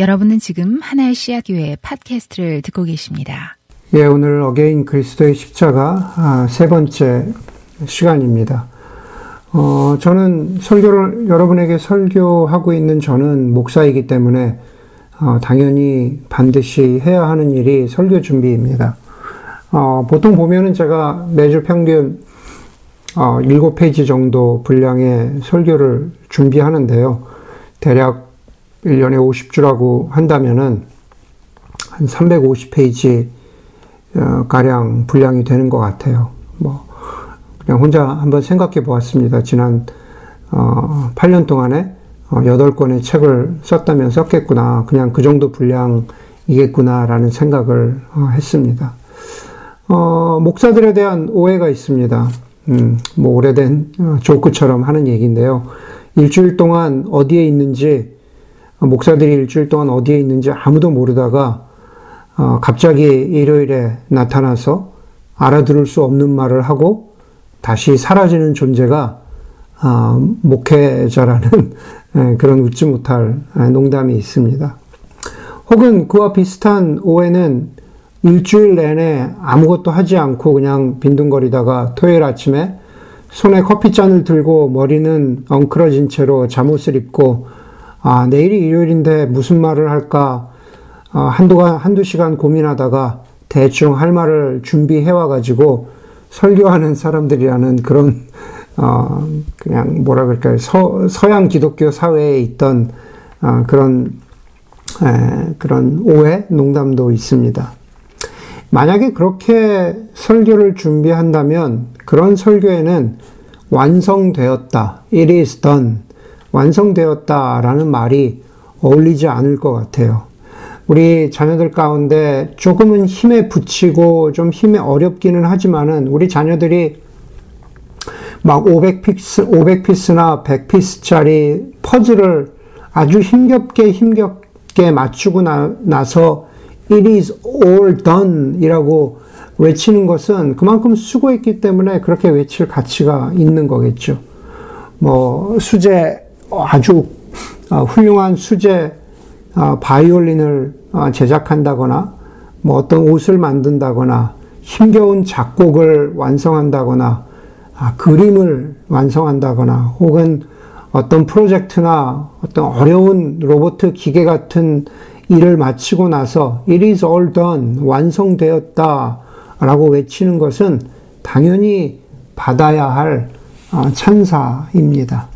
여러분은 지금 하나의 씨앗교회 팟캐스트를 듣고 계십니다. 예, 오늘 Again 그리스도의 십자가 아, 세 번째 시간입니다. 어, 저는 설교를 여러분에게 설교하고 있는 저는 목사이기 때문에 어, 당연히 반드시 해야 하는 일이 설교 준비입니다. 어, 보통 보면은 제가 매주 평균 어, 7페이지 정도 분량의 설교를 준비하는데요. 대략 1년에 50주라고 한다면은 한 350페이지 어, 가량 분량이 되는 것 같아요. 뭐 그냥 혼자 한번 생각해 보았습니다. 지난 어, 8년 동안에 어, 8권의 책을 썼다면 썼겠구나. 그냥 그 정도 분량이겠구나라는 생각을 어, 했습니다. 어, 목사들에 대한 오해가 있습니다. 음, 뭐 오래된 어, 조크처럼 하는 얘기인데요. 일주일 동안 어디에 있는지 목사들이 일주일 동안 어디에 있는지 아무도 모르다가 어, 갑자기 일요일에 나타나서 알아들을 수 없는 말을 하고 다시 사라지는 존재가 어, 목회자라는 그런 웃지 못할 농담이 있습니다. 혹은 그와 비슷한 오해는 일주일 내내 아무것도 하지 않고 그냥 빈둥거리다가 토요일 아침에 손에 커피잔을 들고 머리는 엉클어진 채로 잠옷을 입고 아, 내일이 일요일인데 무슨 말을 할까, 아, 한두, 한두 시간 고민하다가 대충 할 말을 준비해 와가지고 설교하는 사람들이라는 그런, 어, 그냥 뭐라 그럴까요. 서, 서양 기독교 사회에 있던, 어, 그런, 에, 그런 오해, 농담도 있습니다. 만약에 그렇게 설교를 준비한다면 그런 설교에는 완성되었다. It is done. 완성되었다라는 말이 어울리지 않을 것 같아요. 우리 자녀들 가운데 조금은 힘에 붙이고 좀 힘에 어렵기는 하지만은 우리 자녀들이 막 500피스, 500피스나 100피스짜리 퍼즐을 아주 힘겹게 힘겹게 맞추고 나, 나서 it is all done 이라고 외치는 것은 그만큼 수고했기 때문에 그렇게 외칠 가치가 있는 거겠죠. 뭐, 수제 아주 어, 훌륭한 수제 어, 바이올린을 어, 제작한다거나 뭐 어떤 옷을 만든다거나 힘겨운 작곡을 완성한다거나 아, 그림을 완성한다거나 혹은 어떤 프로젝트나 어떤 어려운 로봇 기계 같은 일을 마치고 나서 it is all done 완성되었다 라고 외치는 것은 당연히 받아야 할 찬사입니다.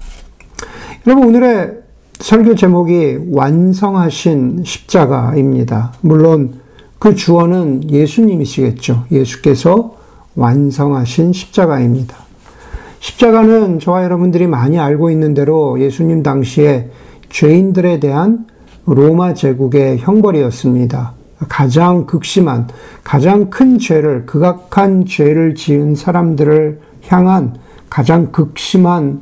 여러분 오늘의 설교 제목이 완성하신 십자가입니다. 물론 그 주어는 예수님이시겠죠. 예수께서 완성하신 십자가입니다. 십자가는 저와 여러분들이 많이 알고 있는 대로 예수님 당시에 죄인들에 대한 로마 제국의 형벌이었습니다. 가장 극심한, 가장 큰 죄를, 극악한 죄를 지은 사람들을 향한 가장 극심한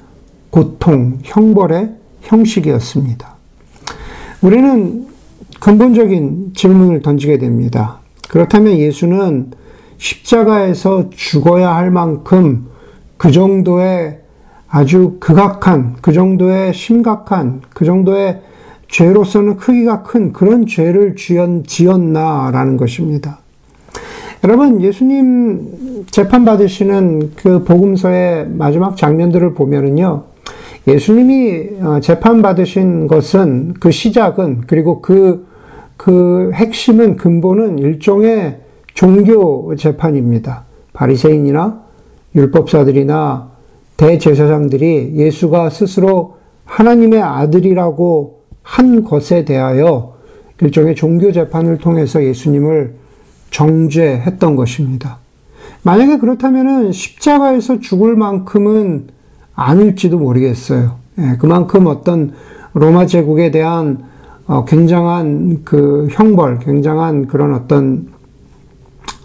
고통, 형벌의 형식이었습니다. 우리는 근본적인 질문을 던지게 됩니다. 그렇다면 예수는 십자가에서 죽어야 할 만큼 그 정도의 아주 극악한, 그 정도의 심각한, 그 정도의 죄로서는 크기가 큰 그런 죄를 지었나라는 것입니다. 여러분, 예수님 재판받으시는 그 복음서의 마지막 장면들을 보면은요, 예수님이 어, 재판받으신 것은 그 시작은 그리고 그, 그 핵심은 근본은 일종의 종교 재판입니다. 바리새인이나 율법사들이나 대제사장들이 예수가 스스로 하나님의 아들이라고 한 것에 대하여 일종의 종교 재판을 통해서 예수님을 정죄했던 것입니다. 만약에 그렇다면 십자가에서 죽을 만큼은 아닐지도 모르겠어요. 예, 그만큼 어떤 로마 제국에 대한 어, 굉장한 그 형벌, 굉장한 그런 어떤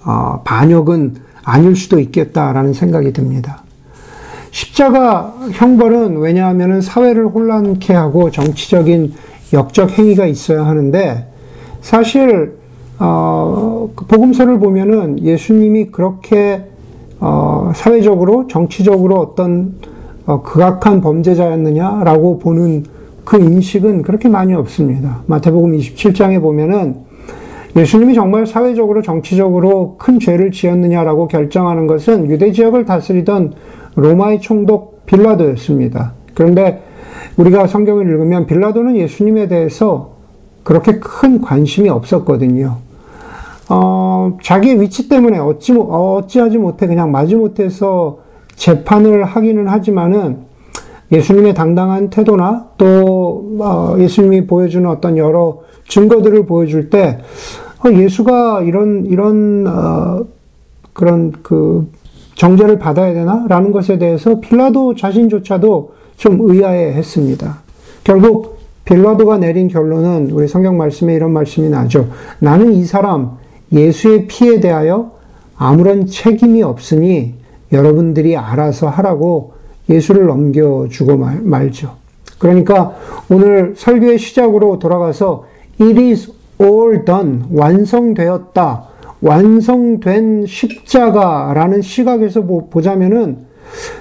어, 반역은 아닐 수도 있겠다라는 생각이 듭니다. 십자가 형벌은 왜냐하면 사회를 혼란케 하고 정치적인 역적 행위가 있어야 하는데 사실 어, 그 복음서를 보면은 예수님이 그렇게 어, 사회적으로 정치적으로 어떤 어, 극악한 범죄자였느냐라고 보는 그 인식은 그렇게 많이 없습니다. 마태복음 27장에 보면은 예수님이 정말 사회적으로 정치적으로 큰 죄를 지었느냐라고 결정하는 것은 유대 지역을 다스리던 로마의 총독 빌라도였습니다. 그런데 우리가 성경을 읽으면 빌라도는 예수님에 대해서 그렇게 큰 관심이 없었거든요. 어, 자기의 위치 때문에 어찌, 어찌하지 못해 그냥 마지못해서 재판을 하기는 하지만은 예수님의 당당한 태도나 또 어, 예수님이 보여주는 어떤 여러 증거들을 보여줄 때 어, 예수가 이런 이런 어, 그런 그 정죄를 받아야 되나라는 것에 대해서 빌라도 자신조차도 좀 의아해했습니다. 결국 빌라도가 내린 결론은 우리 성경 말씀에 이런 말씀이 나죠. 나는 이 사람 예수의 피에 대하여 아무런 책임이 없으니 여러분들이 알아서 하라고 예수를 넘겨주고 말, 말죠. 그러니까 오늘 설교의 시작으로 돌아가서 It is all done. 완성되었다. 완성된 십자가라는 시각에서 보자면은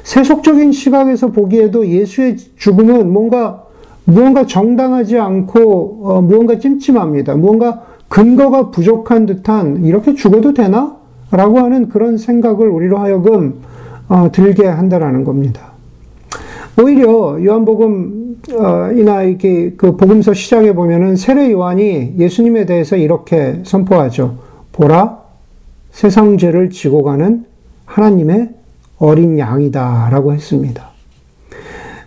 세속적인 시각에서 보기에도 예수의 죽음은 뭔가 무언가 정당하지 않고 어, 무언가 찜찜합니다. 무언가 근거가 부족한 듯한 이렇게 죽어도 되나? 라고 하는 그런 생각을 우리로 하여금 어, 들게 한다라는 겁니다. 오히려 요한복음 어, 이나 이렇게 그 복음서 시작에 보면은 세례 요한이 예수님에 대해서 이렇게 선포하죠. 보라 세상 죄를 지고 가는 하나님의 어린 양이다라고 했습니다.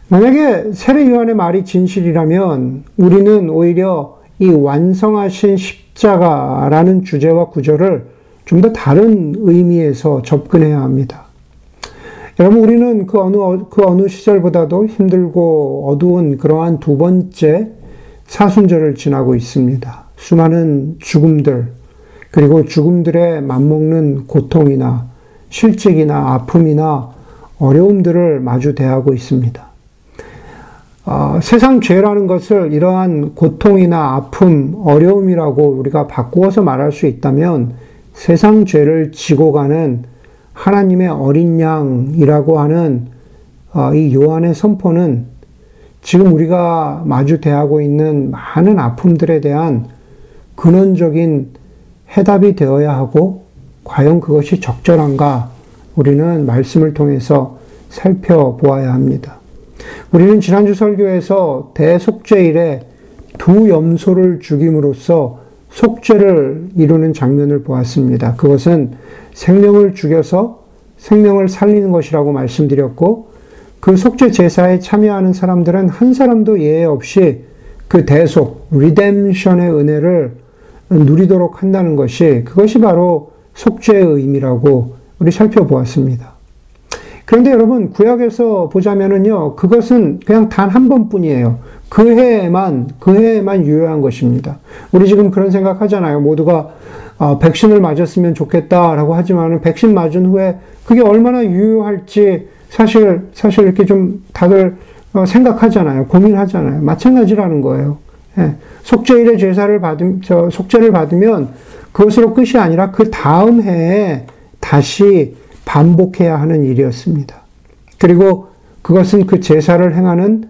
만약에 세례 요한의 말이 진실이라면 우리는 오히려 이 완성하신 십자가라는 주제와 구절을 좀 더 다른 의미에서 접근해야 합니다. 여러분, 우리는 그 어느, 그 어느 시절보다도 힘들고 어두운 그러한 두 번째 사순절을 지나고 있습니다. 수많은 죽음들, 그리고 죽음들의 맞먹는 고통이나 실직이나 아픔이나 어려움들을 마주 대하고 있습니다. 어, 세상 죄라는 것을 이러한 고통이나 아픔, 어려움이라고 우리가 바꾸어서 말할 수 있다면 세상 죄를 지고 가는 하나님의 어린 양이라고 하는 어, 이 요한의 선포는 지금 우리가 마주 대하고 있는 많은 아픔들에 대한 근원적인 해답이 되어야 하고 과연 그것이 적절한가 우리는 말씀을 통해서 살펴보아야 합니다. 우리는 지난주 설교에서 대속죄일에 두 염소를 죽임으로써 속죄를 이루는 장면을 보았습니다. 그것은 생명을 죽여서 생명을 살리는 것이라고 말씀드렸고, 그 속죄 제사에 참여하는 사람들은 한 사람도 예외 없이 그 대속, 리뎀션의 은혜를 누리도록 한다는 것이 그것이 바로 속죄의 의미라고 우리 살펴보았습니다. 그런데 여러분, 구약에서 보자면은요, 그것은 그냥 단 한 번뿐이에요. 그 해에만, 그 해에만 유효한 것입니다. 우리 지금 그런 생각 하잖아요. 모두가, 어, 백신을 맞았으면 좋겠다라고 하지만은, 백신 맞은 후에 그게 얼마나 유효할지 사실, 사실 이렇게 좀 다들 어, 생각하잖아요. 고민하잖아요. 마찬가지라는 거예요. 예. 속죄일의 제사를 받음, 저, 속죄를 받으면 그것으로 끝이 아니라 그 다음 해에 다시 반복해야 하는 일이었습니다. 그리고 그것은 그 제사를 행하는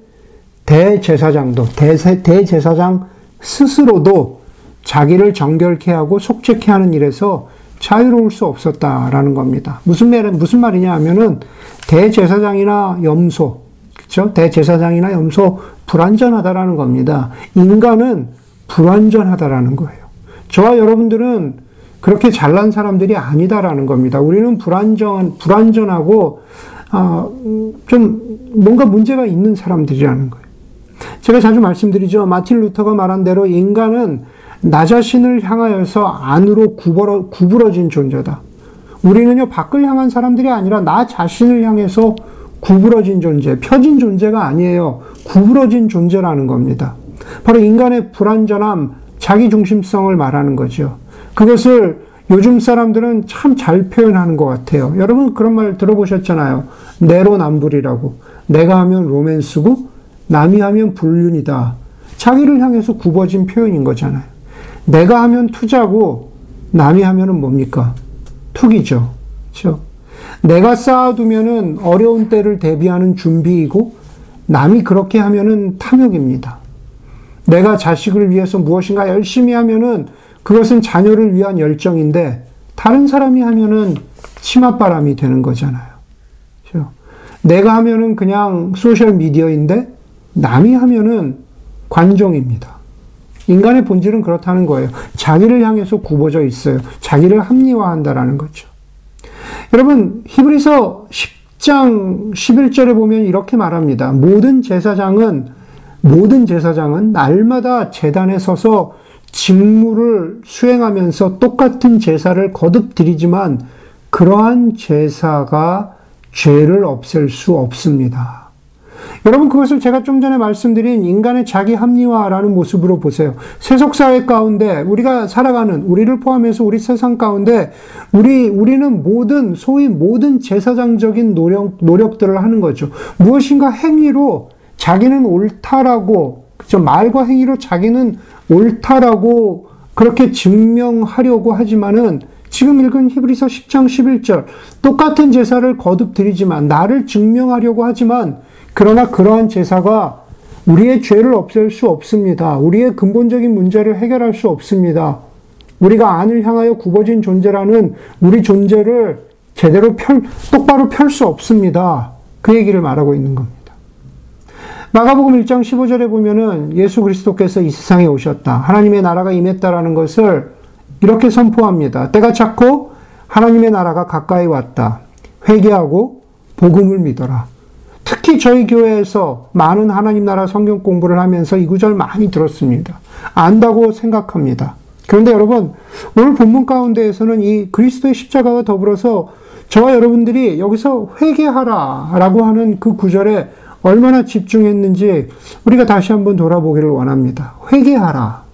대제사장도, 대세, 대제사장 스스로도 자기를 정결케 하고 속죄케 하는 일에서 자유로울 수 없었다라는 겁니다. 무슨 말, 무슨 말이냐 하면은 대제사장이나 염소, 그쵸? 대제사장이나 염소 불완전하다라는 겁니다. 인간은 불완전하다라는 거예요. 저와 여러분들은 그렇게 잘난 사람들이 아니다라는 겁니다. 우리는 불안전, 불안전하고, 아, 좀 뭔가 문제가 있는 사람들이라는 거예요. 제가 자주 말씀드리죠. 마틴 루터가 말한 대로 인간은 나 자신을 향하여서 안으로 구부러, 구부러진 존재다. 우리는요, 밖을 향한 사람들이 아니라 나 자신을 향해서 구부러진 존재, 펴진 존재가 아니에요. 구부러진 존재라는 겁니다. 바로 인간의 불완전함, 자기중심성을 말하는 거죠. 그것을 요즘 사람들은 참 잘 표현하는 것 같아요. 여러분 그런 말 들어보셨잖아요. 내로남불이라고. 내가 하면 로맨스고 남이 하면 불륜이다. 자기를 향해서 굽어진 표현인 거잖아요. 내가 하면 투자고 남이 하면은 뭡니까? 투기죠. 그렇죠? 내가 쌓아두면은 어려운 때를 대비하는 준비이고 남이 그렇게 하면은 탐욕입니다. 내가 자식을 위해서 무엇인가 열심히 하면은 그것은 자녀를 위한 열정인데 다른 사람이 하면은 치맛바람이 되는 거잖아요. 그렇죠? 내가 하면은 그냥 소셜 미디어인데 남이 하면은 관종입니다. 인간의 본질은 그렇다는 거예요. 자기를 향해서 굽어져 있어요. 자기를 합리화한다라는 거죠. 여러분, 히브리서 10장 11절에 보면 이렇게 말합니다. 모든 제사장은 모든 제사장은 날마다 재단에 서서 직무를 수행하면서 똑같은 제사를 거듭 드리지만 그러한 제사가 죄를 없앨 수 없습니다. 여러분 그것을 제가 좀 전에 말씀드린 인간의 자기 합리화라는 모습으로 보세요. 세속 사회 가운데 우리가 살아가는 우리를 포함해서 우리 세상 가운데 우리 우리는 모든 소위 모든 제사장적인 노력 노력들을 하는 거죠. 무엇인가 행위로 자기는 옳다라고 그죠 말과 행위로 자기는 옳다라고 그렇게 증명하려고 하지만은 지금 읽은 히브리서 10장 11절 똑같은 제사를 거듭 드리지만 나를 증명하려고 하지만 그러나 그러한 제사가 우리의 죄를 없앨 수 없습니다. 우리의 근본적인 문제를 해결할 수 없습니다. 우리가 안을 향하여 굽어진 존재라는 우리 존재를 제대로 펼, 똑바로 펼 수 없습니다. 그 얘기를 말하고 있는 겁니다. 마가복음 1장 15절에 보면은 예수 그리스도께서 이 세상에 오셨다. 하나님의 나라가 임했다라는 것을 이렇게 선포합니다. 때가 찼고 하나님의 나라가 가까이 왔다. 회개하고 복음을 믿어라. 특히 저희 교회에서 많은 하나님 나라 성경 공부를 하면서 이 구절 많이 들었습니다. 안다고 생각합니다. 그런데 여러분, 오늘 본문 가운데에서는 이 그리스도의 십자가와 더불어서 저와 여러분들이 여기서 회개하라 라고 하는 그 구절에 얼마나 집중했는지 우리가 다시 한번 돌아보기를 원합니다. 회개하라.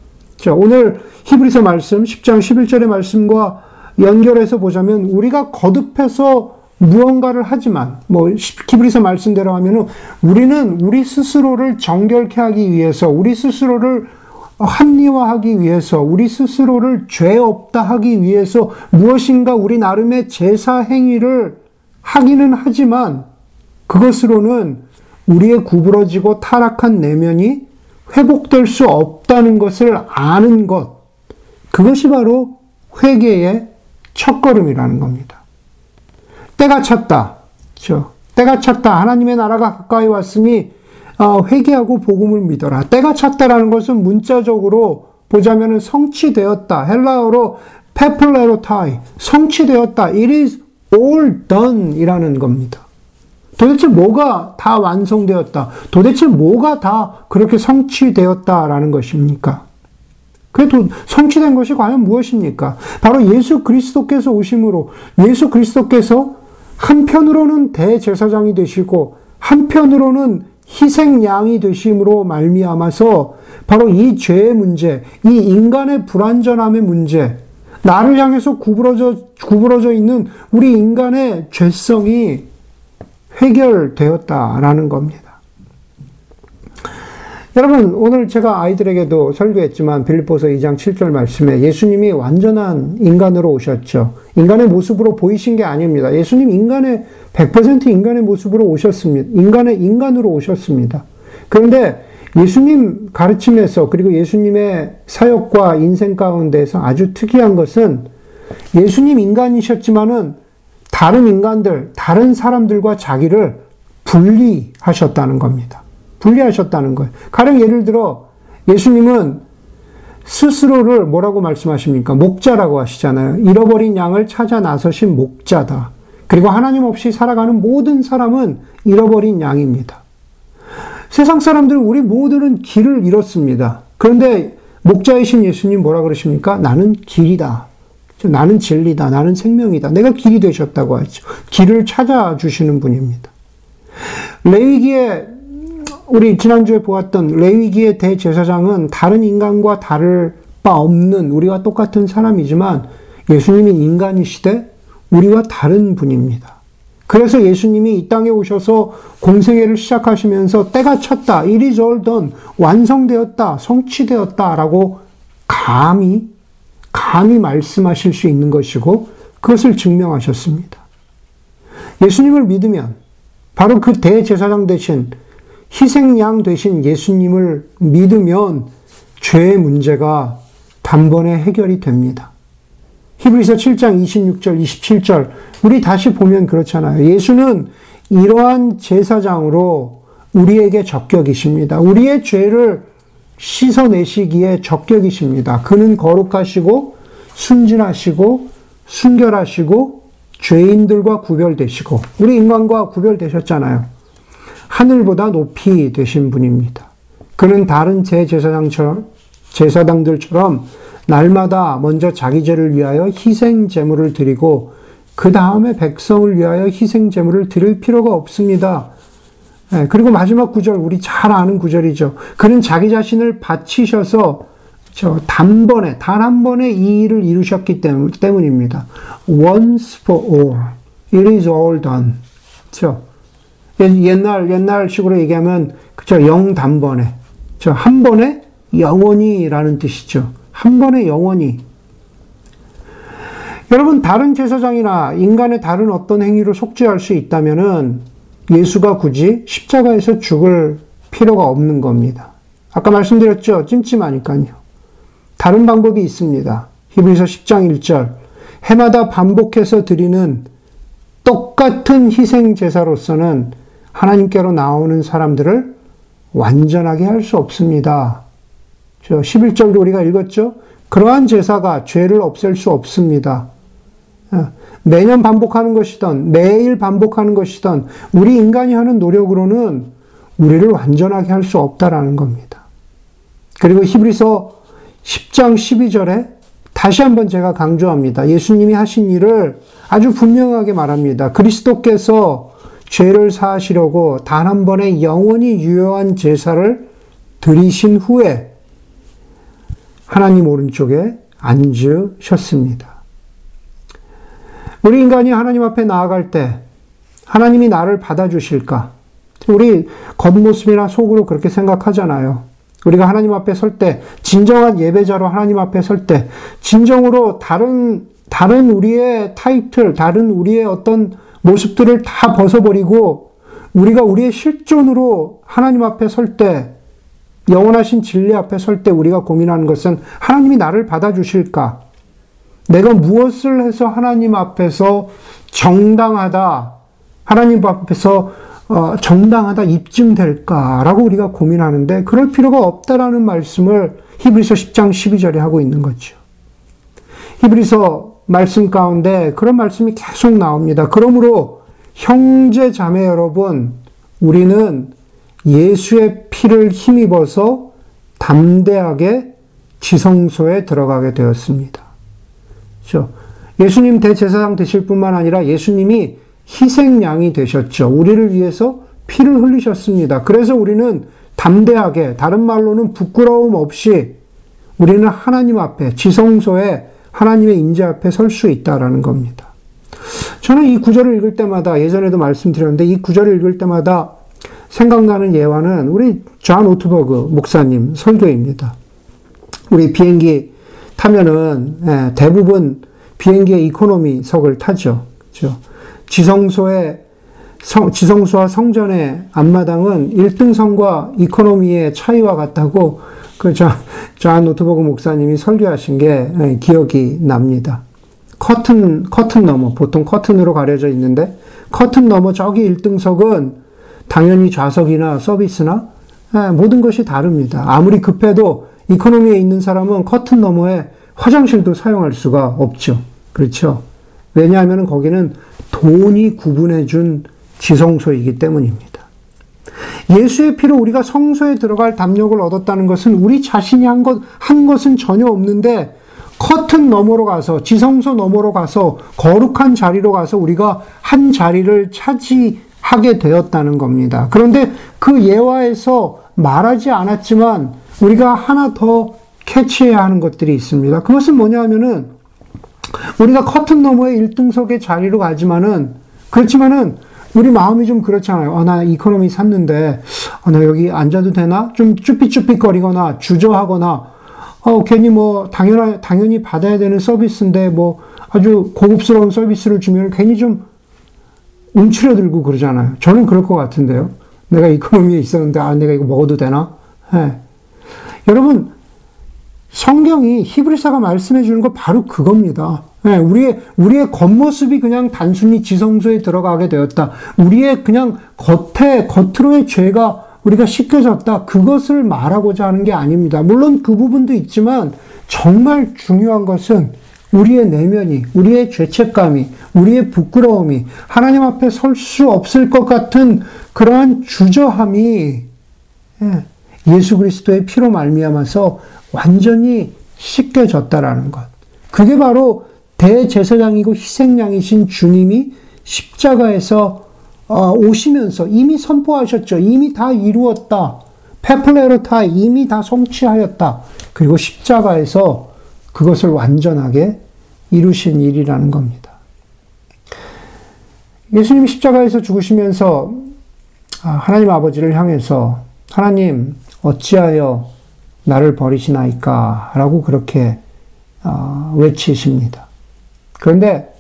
자, 오늘 히브리서 말씀 10장 11절의 말씀과 연결해서 보자면 우리가 거듭해서 무언가를 하지만 뭐 히브리서 말씀대로 하면은 우리는 우리 스스로를 정결케 하기 위해서 우리 스스로를 합리화하기 위해서 우리 스스로를 죄 없다 하기 위해서 무엇인가 우리 나름의 제사 행위를 하기는 하지만 그것으로는 우리의 구부러지고 타락한 내면이 회복될 수 없다는 것을 아는 것 그것이 바로 회개의 첫걸음이라는 겁니다. 때가 찼다. 그렇죠? 때가 찼다. 하나님의 나라가 가까이 왔으니 어, 회개하고 복음을 믿어라. 때가 찼다라는 것은 문자적으로 보자면 성취되었다. 헬라어로 페플레로타이 성취되었다. It is all done 이라는 겁니다. 도대체 뭐가 다 완성되었다. 도대체 뭐가 다 그렇게 성취되었다라는 것입니까? 그래도 성취된 것이 과연 무엇입니까? 바로 예수 그리스도께서 오심으로 예수 그리스도께서 한편으로는 대제사장이 되시고 한편으로는 희생양이 되심으로 말미암아서 바로 이 죄의 문제, 이 인간의 불완전함의 문제, 나를 향해서 구부러져 구부러져 있는 우리 인간의 죄성이 해결되었다라는 겁니다. 여러분, 오늘 제가 아이들에게도 설교했지만 빌립보서 2장 7절 말씀에 예수님이 완전한 인간으로 오셨죠. 인간의 모습으로 보이신 게 아닙니다. 예수님 인간의 100% 인간의 모습으로 오셨습니다. 인간의 인간으로 오셨습니다. 그런데 예수님 가르침에서 그리고 예수님의 사역과 인생 가운데서 아주 특이한 것은 예수님 인간이셨지만은 다른 인간들, 다른 사람들과 자기를 분리하셨다는 겁니다. 분리하셨다는 거예요. 가령 예를 들어 예수님은 스스로를 뭐라고 말씀하십니까? 목자라고 하시잖아요. 잃어버린 양을 찾아 나서신 목자다. 그리고 하나님 없이 살아가는 모든 사람은 잃어버린 양입니다. 세상 사람들 우리 모두는 길을 잃었습니다. 그런데 목자이신 예수님 뭐라 그러십니까? 나는 길이다. 나는 진리다. 나는 생명이다. 내가 길이 되셨다고 하죠. 길을 찾아주시는 분입니다. 레위기에 우리 지난주에 보았던 레위기의 대제사장은 다른 인간과 다를 바 없는 우리와 똑같은 사람이지만 예수님이 인간이시되 우리와 다른 분입니다. 그래서 예수님이 이 땅에 오셔서 공생애를 시작하시면서 때가 찼다, 일이 절던 완성되었다, 성취되었다라고 감히 감히 말씀하실 수 있는 것이고 그것을 증명하셨습니다. 예수님을 믿으면 바로 그 대제사장 대신 희생양 되신 예수님을 믿으면 죄의 문제가 단번에 해결이 됩니다. 히브리서 7장 26절, 27절, 우리 다시 보면 그렇잖아요. 예수는 이러한 제사장으로 우리에게 적격이십니다. 우리의 죄를 씻어내시기에 적격이십니다. 그는 거룩하시고, 순진하시고, 순결하시고, 죄인들과 구별되시고, 우리 인간과 구별되셨잖아요. 하늘보다 높이 되신 분입니다. 그는 다른 제제사장처럼, 제사장들처럼 날마다 먼저 자기 죄를 위하여 희생 제물을 드리고 그 다음에 백성을 위하여 희생 제물을 드릴 필요가 없습니다. 예, 그리고 마지막 구절 우리 잘 아는 구절이죠. 그는 자기 자신을 바치셔서 저 단번에 단 한 번에 이 일을 이루셨기 때문 입니다. Once for all, it is all done. 그렇죠? 옛날 옛날식으로 얘기하면 그죠 영 단번에 저한 번에 영원히라는 뜻이죠. 한 번에 영원히. 여러분, 다른 제사장이나 인간의 다른 어떤 행위로 속죄할 수 있다면은 예수가 굳이 십자가에서 죽을 필요가 없는 겁니다. 아까 말씀드렸죠? 찜찜하니까요. 다른 방법이 있습니다. 히브리서 10장 1절. 해마다 반복해서 드리는 똑같은 희생 제사로서는 하나님께로 나오는 사람들을 완전하게 할 수 없습니다. 저 11절도 우리가 읽었죠? 그러한 제사가 죄를 없앨 수 없습니다. 어, 매년 반복하는 것이든 매일 반복하는 것이든 우리 인간이 하는 노력으로는 우리를 완전하게 할 수 없다라는 겁니다. 그리고 히브리서 10장 12절에 다시 한번 제가 강조합니다. 예수님이 하신 일을 아주 분명하게 말합니다. 그리스도께서 죄를 사하시려고 단 한 번의 영원히 유효한 제사를 드리신 후에 하나님 오른쪽에 앉으셨습니다. 우리 인간이 하나님 앞에 나아갈 때 하나님이 나를 받아주실까? 우리 겉모습이나 속으로 그렇게 생각하잖아요. 우리가 하나님 앞에 설 때, 진정한 예배자로 하나님 앞에 설 때, 진정으로 다른, 다른 우리의 타이틀, 다른 우리의 어떤 모습들을 다 벗어버리고, 우리가 우리의 실존으로 하나님 앞에 설 때 영원하신 진리 앞에 설 때 우리가 고민하는 것은 하나님이 나를 받아주실까? 내가 무엇을 해서 하나님 앞에서 정당하다, 하나님 앞에서 어, 정당하다 입증될까라고 우리가 고민하는데 그럴 필요가 없다라는 말씀을 히브리서 10장 12절에 하고 있는 거죠. 히브리서 말씀 가운데 그런 말씀이 계속 나옵니다. 그러므로 형제 자매 여러분, 우리는 예수의 피를 힘입어서 담대하게 지성소에 들어가게 되었습니다. 그렇죠? 예수님 대제사장 되실 뿐만 아니라 예수님이 희생양이 되셨죠. 우리를 위해서 피를 흘리셨습니다. 그래서 우리는 담대하게, 다른 말로는 부끄러움 없이 우리는 하나님 앞에, 지성소에 하나님의 임재 앞에 설 수 있다라는 겁니다. 저는 이 구절을 읽을 때마다, 예전에도 말씀드렸는데, 이 구절을 읽을 때마다 생각나는 예화는 우리 존 오트버그 목사님 설교입니다. 우리 비행기 타면은 예, 대부분 비행기의 이코노미석을 타죠. 그렇죠? 지성소의 성, 지성소와 성전의 앞마당은 1등석과 이코노미의 차이와 같다고 그 존 오트버그 목사님이 설교하신 게 예, 기억이 납니다. 커튼 커튼 너머 보통 커튼으로 가려져 있는데 커튼 너머 저기 1등석은 당연히 좌석이나 서비스나 예, 모든 것이 다릅니다. 아무리 급해도 이코노미에 있는 사람은 커튼 너머에 화장실도 사용할 수가 없죠. 그렇죠. 왜냐하면 거기는 돈이 구분해준 지성소이기 때문입니다. 예수의 피로 우리가 성소에 들어갈 담력을 얻었다는 것은 우리 자신이 한 것, 한 것은 전혀 없는데 커튼 너머로 가서, 지성소 너머로 가서, 거룩한 자리로 가서 우리가 한 자리를 차지, 하게 되었다는 겁니다. 그런데 그 예화에서 말하지 않았지만 우리가 하나 더 캐치해야 하는 것들이 있습니다. 그것은 뭐냐 하면은 우리가 커튼 너머의 1등석의 자리로 가지만은 그렇지만은 우리 마음이 좀 그렇잖아요. 어, 나 이코노미 샀는데, 어, 나 여기 앉아도 되나? 좀 쭈삣쭈삣거리거나 주저하거나, 어, 괜히 뭐, 당연하, 당연히 받아야 되는 서비스인데, 뭐, 아주 고급스러운 서비스를 주면 괜히 좀 움츠려들고 그러잖아요. 저는 그럴 것 같은데요. 내가 이코노미에 있었는데, 아, 내가 이거 먹어도 되나? 네. 여러분, 성경이 히브리사가 말씀해 주는 거 바로 그겁니다. 네, 우리의, 우리의 겉모습이 그냥 단순히 지성소에 들어가게 되었다. 우리의 그냥 겉에, 겉으로의 죄가 우리가 씻겨졌다. 그것을 말하고자 하는 게 아닙니다. 물론 그 부분도 있지만 정말 중요한 것은 우리의 내면이, 우리의 죄책감이, 우리의 부끄러움이 하나님 앞에 설 수 없을 것 같은 그러한 주저함이 예, 예수 그리스도의 피로 말미암아서 완전히 씻겨졌다라는 것. 그게 바로 대제사장이고 희생양이신 주님이 십자가에서 어, 오시면서 이미 선포하셨죠. 이미 다 이루었다. 페플레르타 이미 다 성취하였다. 그리고 십자가에서 그것을 완전하게 이루신 일이라는 겁니다. 예수님이 십자가에서 죽으시면서 아, 하나님 아버지를 향해서 하나님 어찌하여 나를 버리시나이까 라고 그렇게 아, 외치십니다. 그런데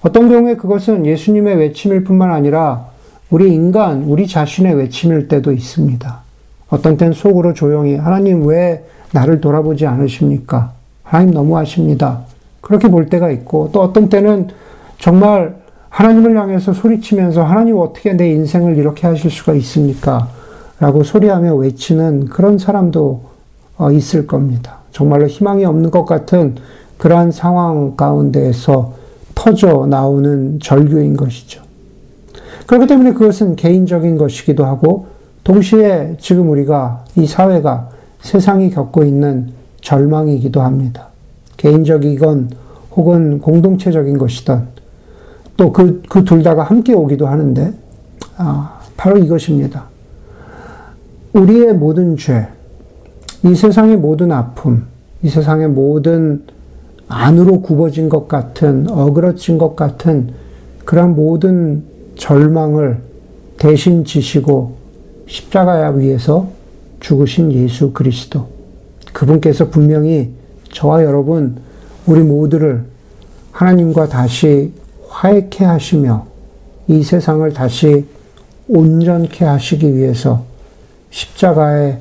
어떤 경우에 그것은 예수님의 외침일 뿐만 아니라 우리 인간, 우리 자신의 외침일 때도 있습니다. 어떤 땐 속으로 조용히 하나님 왜 나를 돌아보지 않으십니까? 하나님 너무하십니다. 그렇게 볼 때가 있고 또 어떤 때는 정말 하나님을 향해서 소리치면서 하나님 어떻게 내 인생을 이렇게 하실 수가 있습니까? 라고 소리하며 외치는 그런 사람도 어, 있을 겁니다. 정말로 희망이 없는 것 같은 그러한 상황 가운데에서 터져 나오는 절규인 것이죠. 그렇기 때문에 그것은 개인적인 것이기도 하고 동시에 지금 우리가 이 사회가 세상이 겪고 있는 절망이기도 합니다. 개인적이건 혹은 공동체적인 것이든 또 그, 그 둘 다가 함께 오기도 하는데, 아, 바로 이것입니다. 우리의 모든 죄, 이 세상의 모든 아픔, 이 세상의 모든 안으로 굽어진 것 같은, 어그러진 것 같은 그런 모든 절망을 대신 지시고 십자가야 위에서 죽으신 예수 그리스도. 그분께서 분명히 저와 여러분, 우리 모두를 하나님과 다시 화해케 하시며 이 세상을 다시 온전케 하시기 위해서 십자가의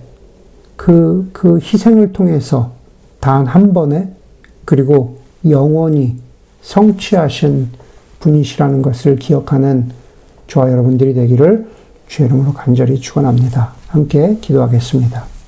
그, 그 희생을 통해서 단 한 번에 그리고 영원히 성취하신 분이시라는 것을 기억하는 저와 여러분들이 되기를 주의 이름으로 간절히 축원합니다. 함께 기도하겠습니다.